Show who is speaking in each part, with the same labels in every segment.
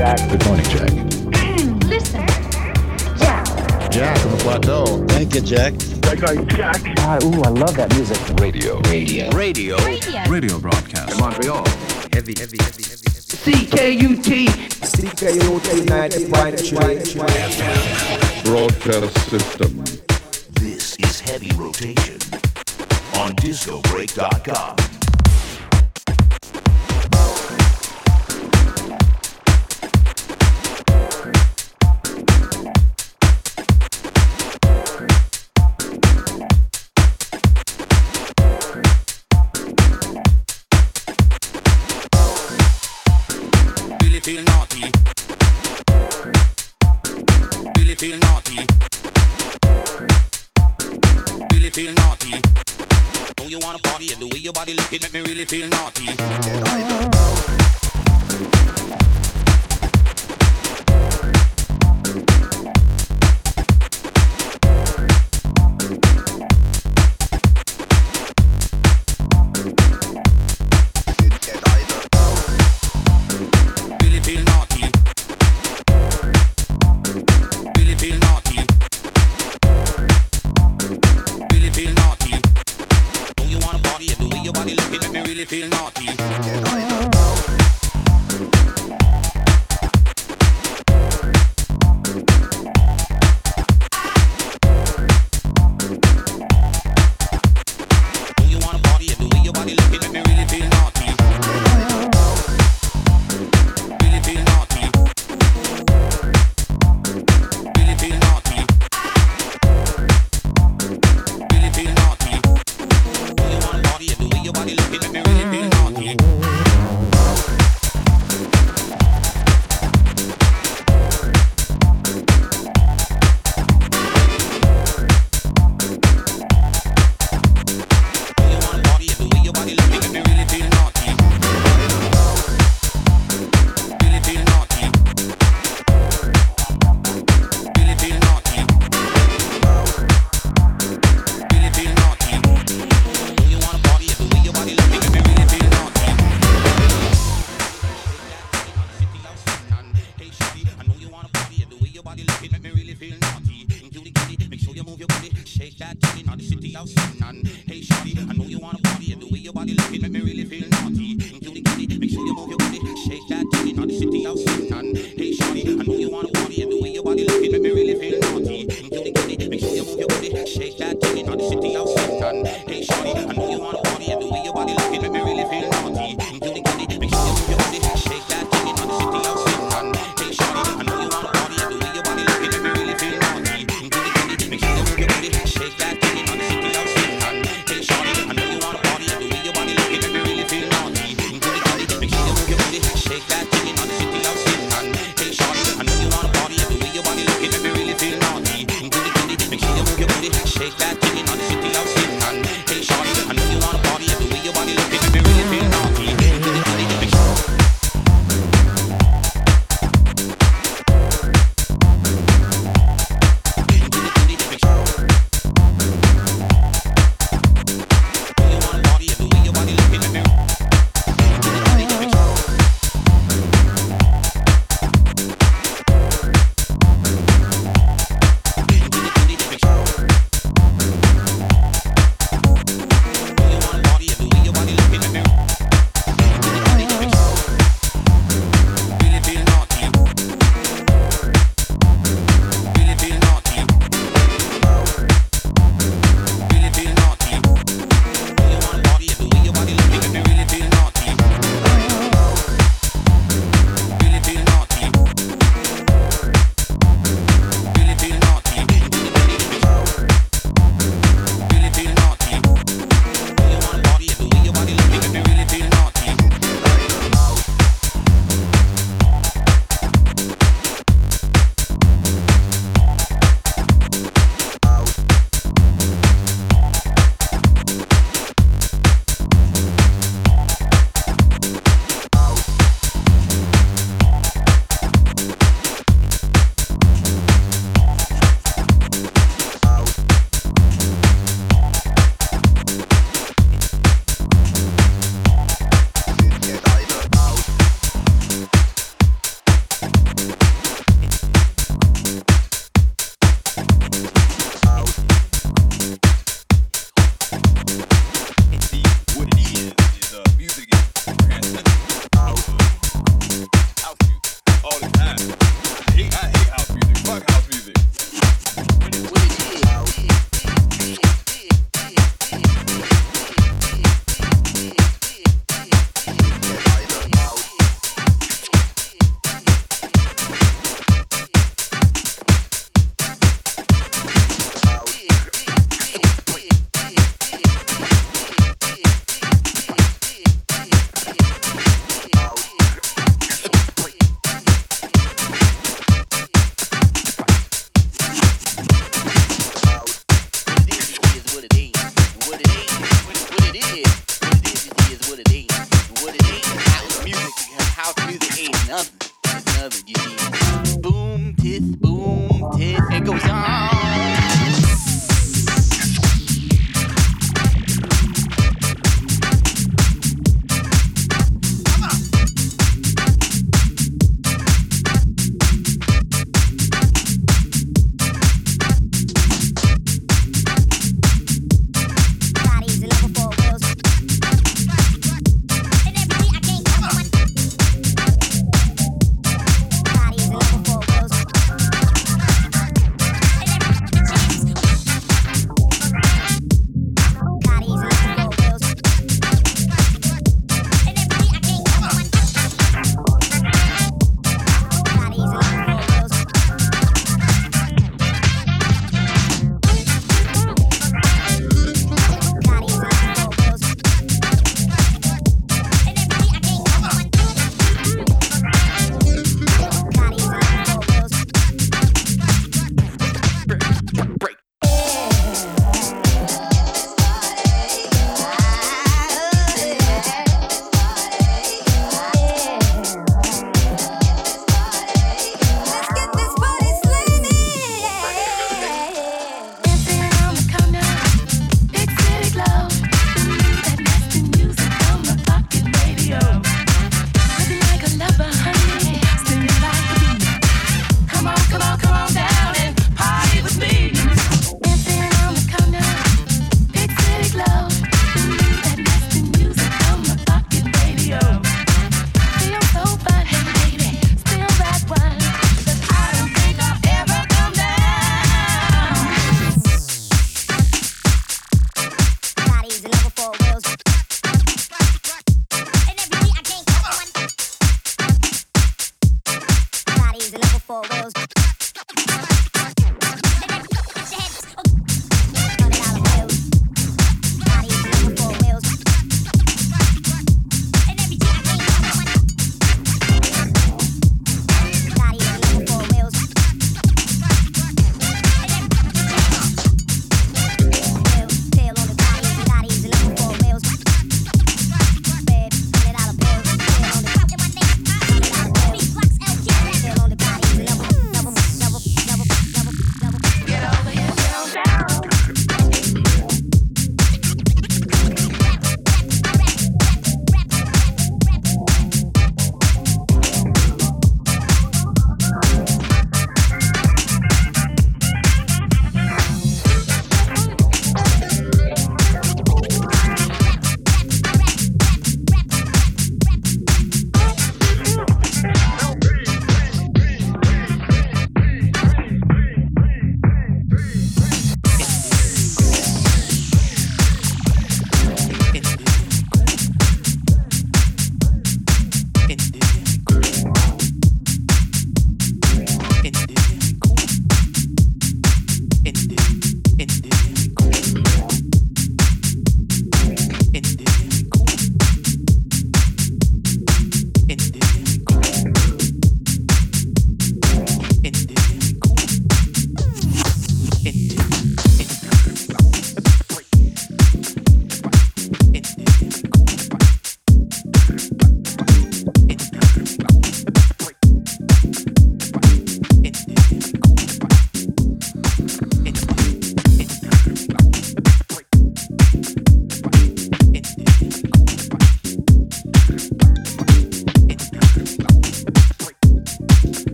Speaker 1: Jack.
Speaker 2: Good morning, Jack.
Speaker 3: Listen. Jack.
Speaker 2: Jack on the plateau.
Speaker 4: Thank you, Jack.
Speaker 1: That guy, Jack.
Speaker 5: Ah, ooh, I love that music.
Speaker 2: Radio. Radio.
Speaker 6: Radio.
Speaker 3: Radio,
Speaker 6: Radio broadcast.
Speaker 2: In Montreal.
Speaker 6: Heavy, heavy, heavy, heavy.
Speaker 7: CKUT.
Speaker 8: CKUT 90.3
Speaker 9: Broadcast System.
Speaker 10: This is Heavy Rotation on DiscoBreak.com.
Speaker 11: feel naughty? Really feel naughty? Don't you wanna party and the way your body look it make me really feel naughty?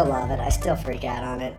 Speaker 1: Still love it. I still freak out on it.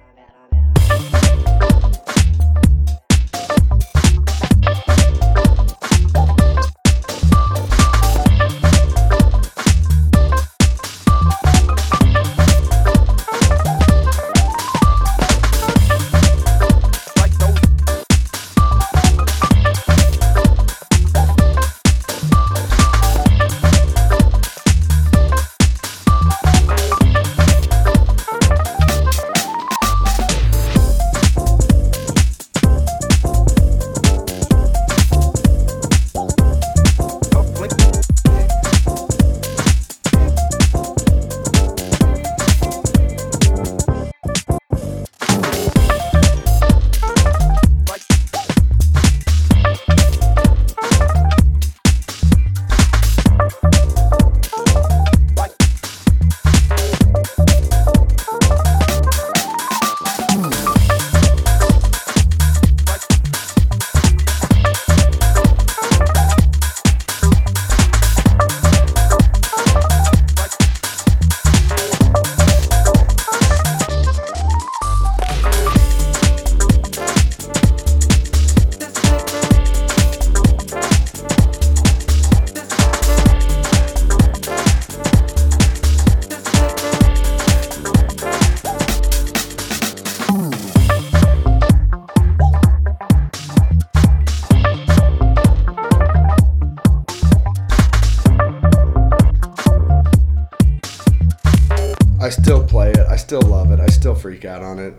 Speaker 4: I still play it. I still love it. I still freak out on it.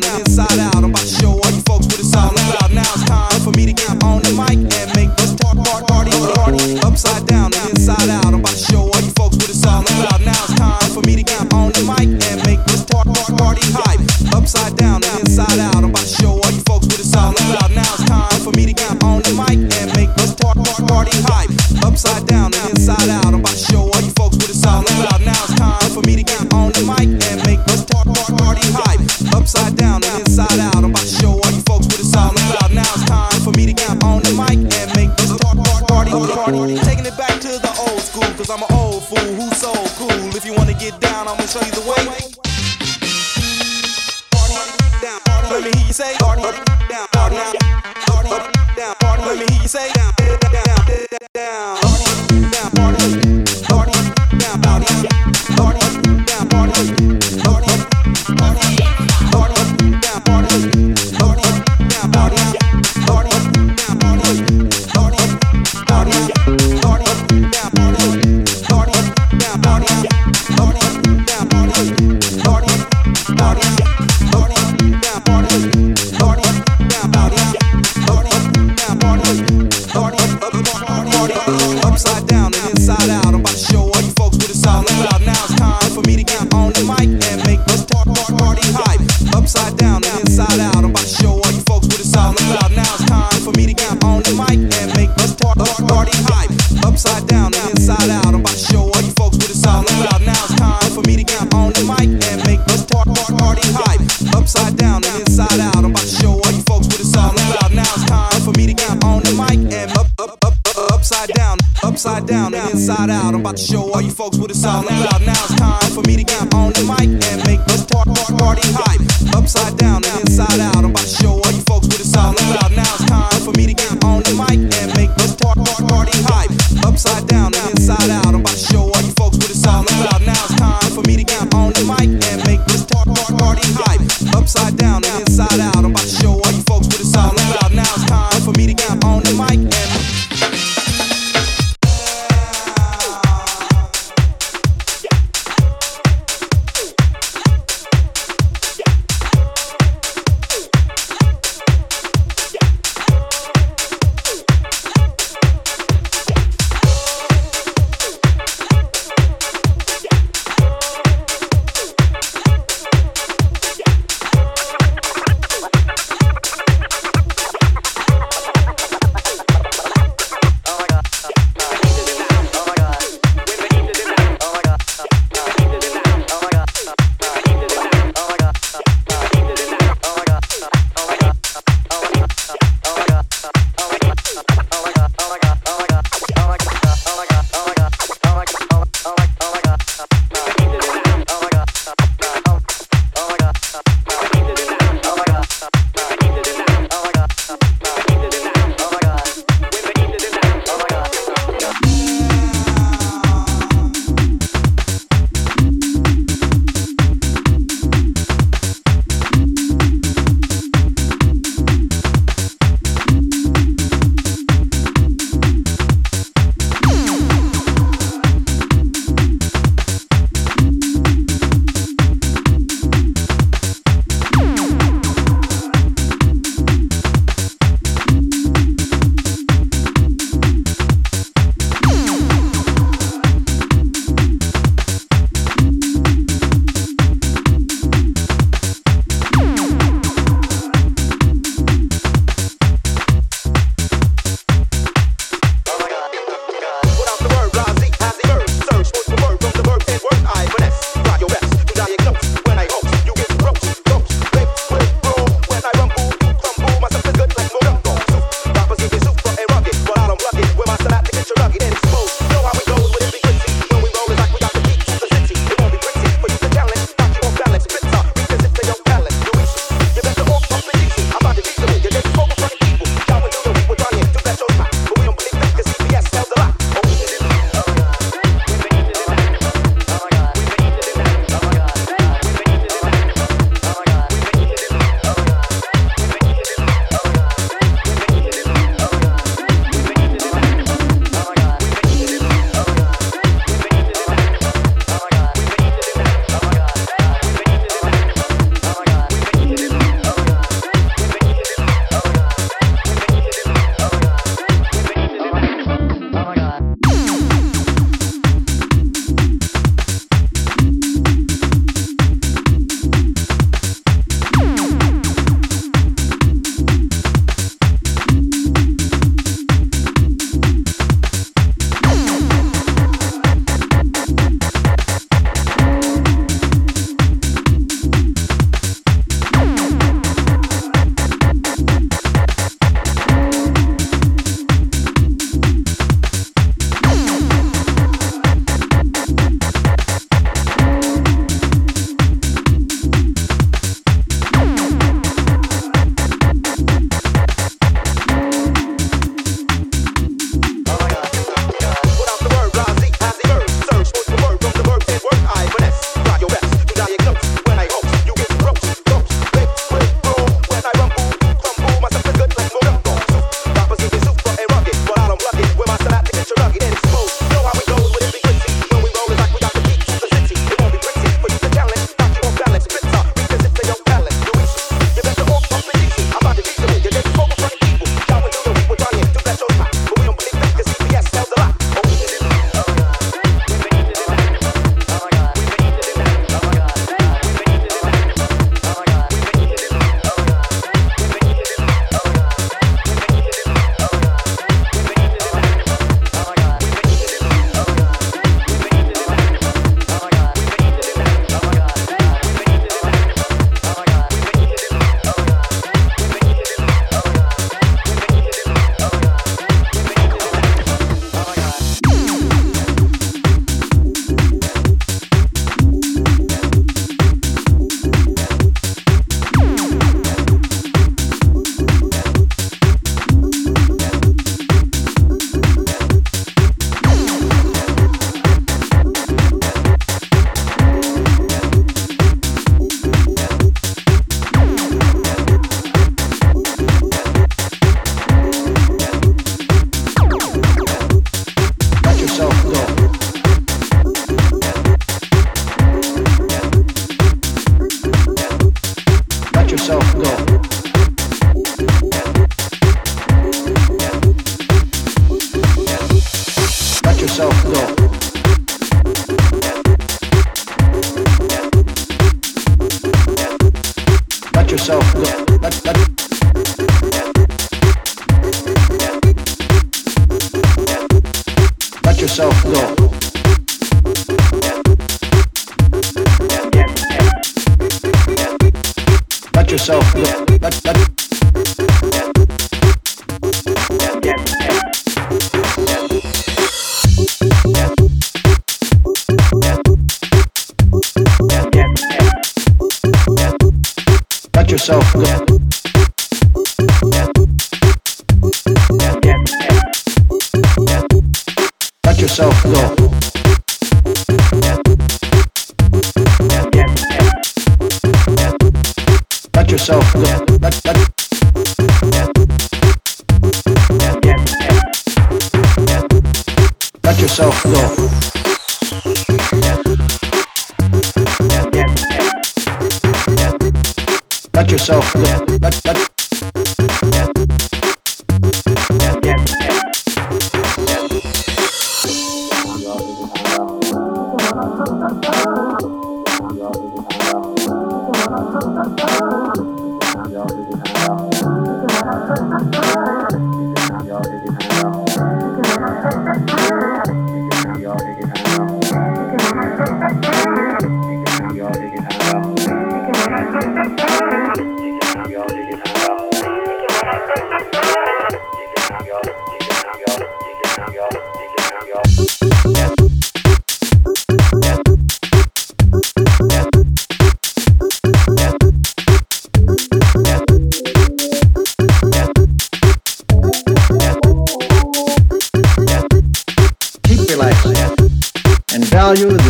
Speaker 5: down and
Speaker 7: inside out. I'm about to I'm about to show all you folks what it's all about. Now it's time for me to get on the mic and
Speaker 12: make this park, party hype. Upside down and inside
Speaker 13: out, I'm about to show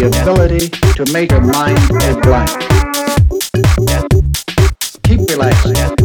Speaker 13: ability to make your mind and blank. Keep relaxing.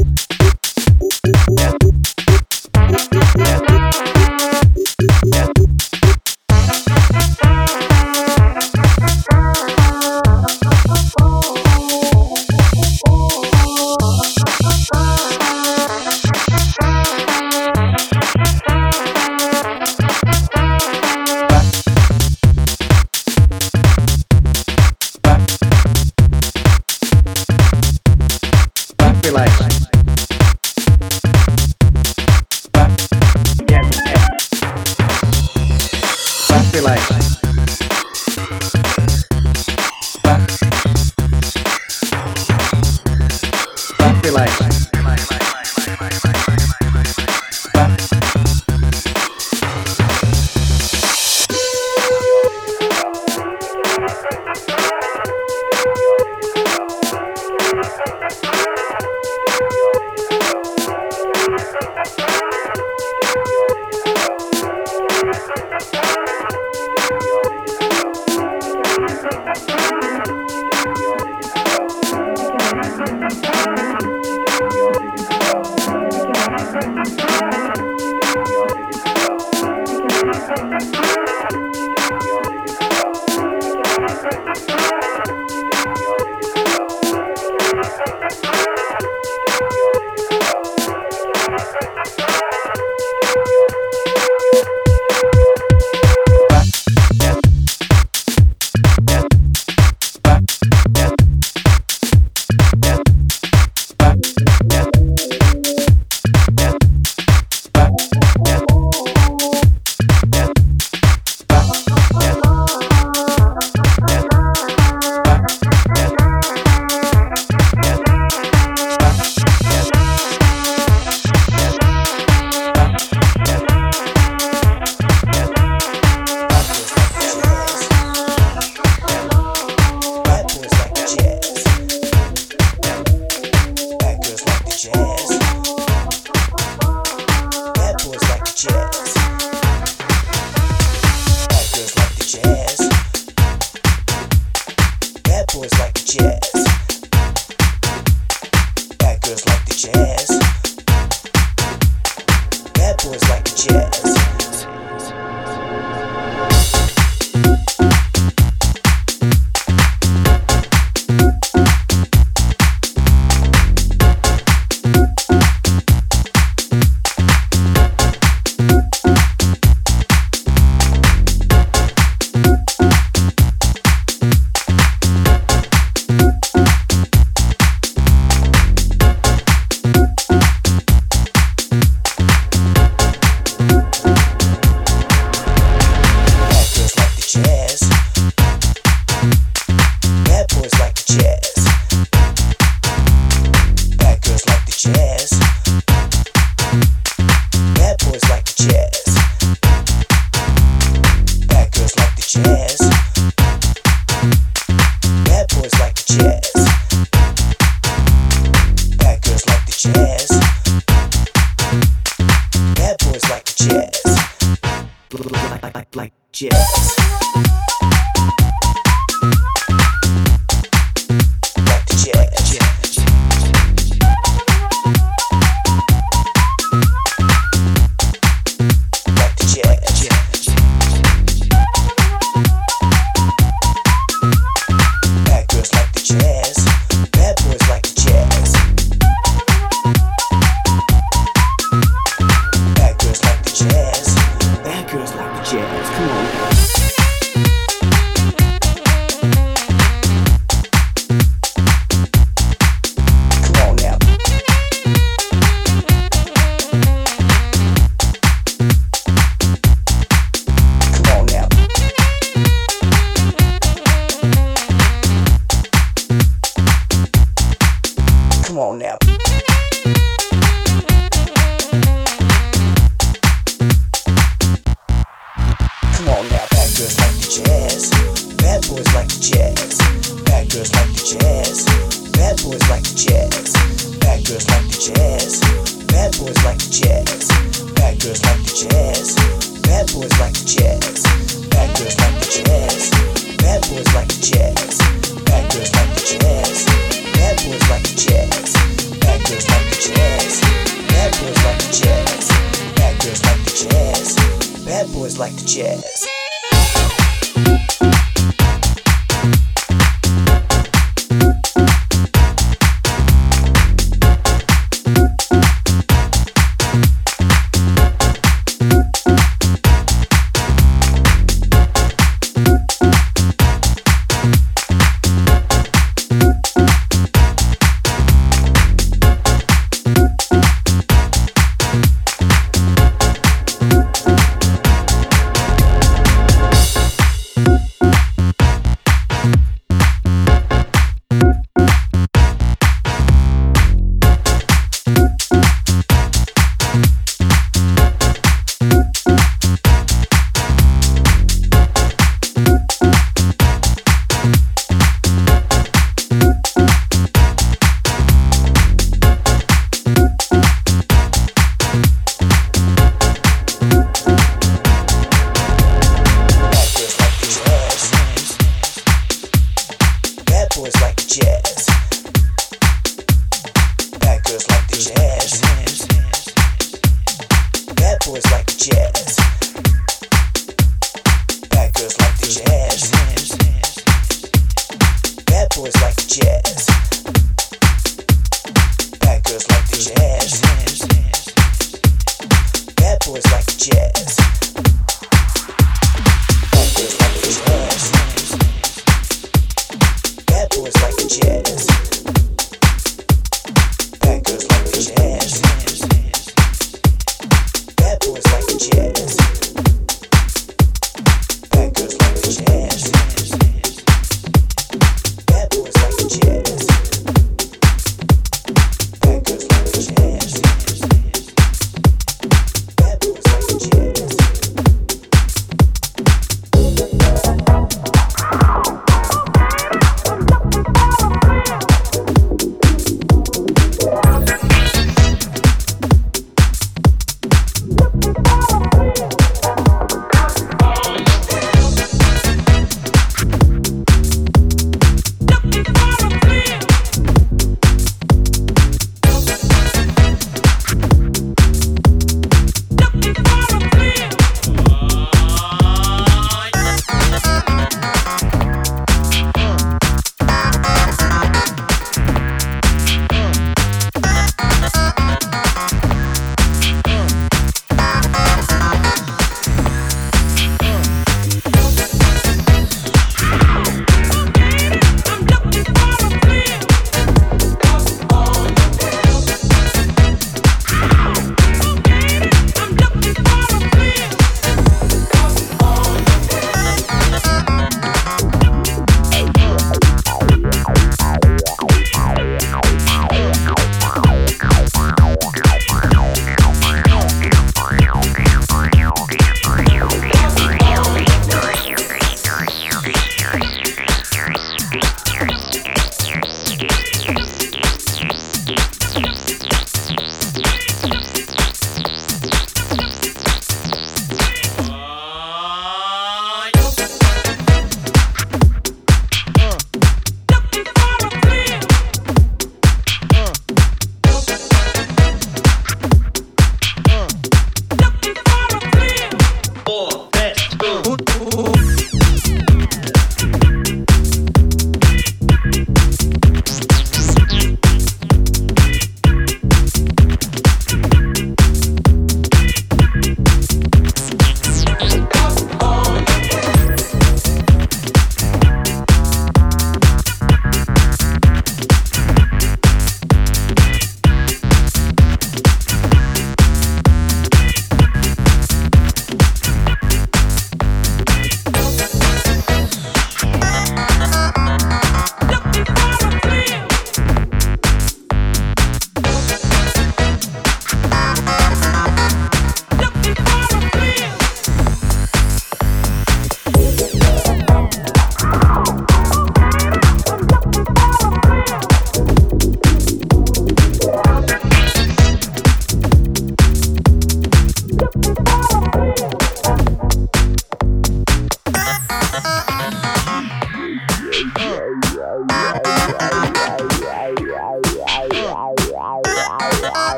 Speaker 14: Jazz.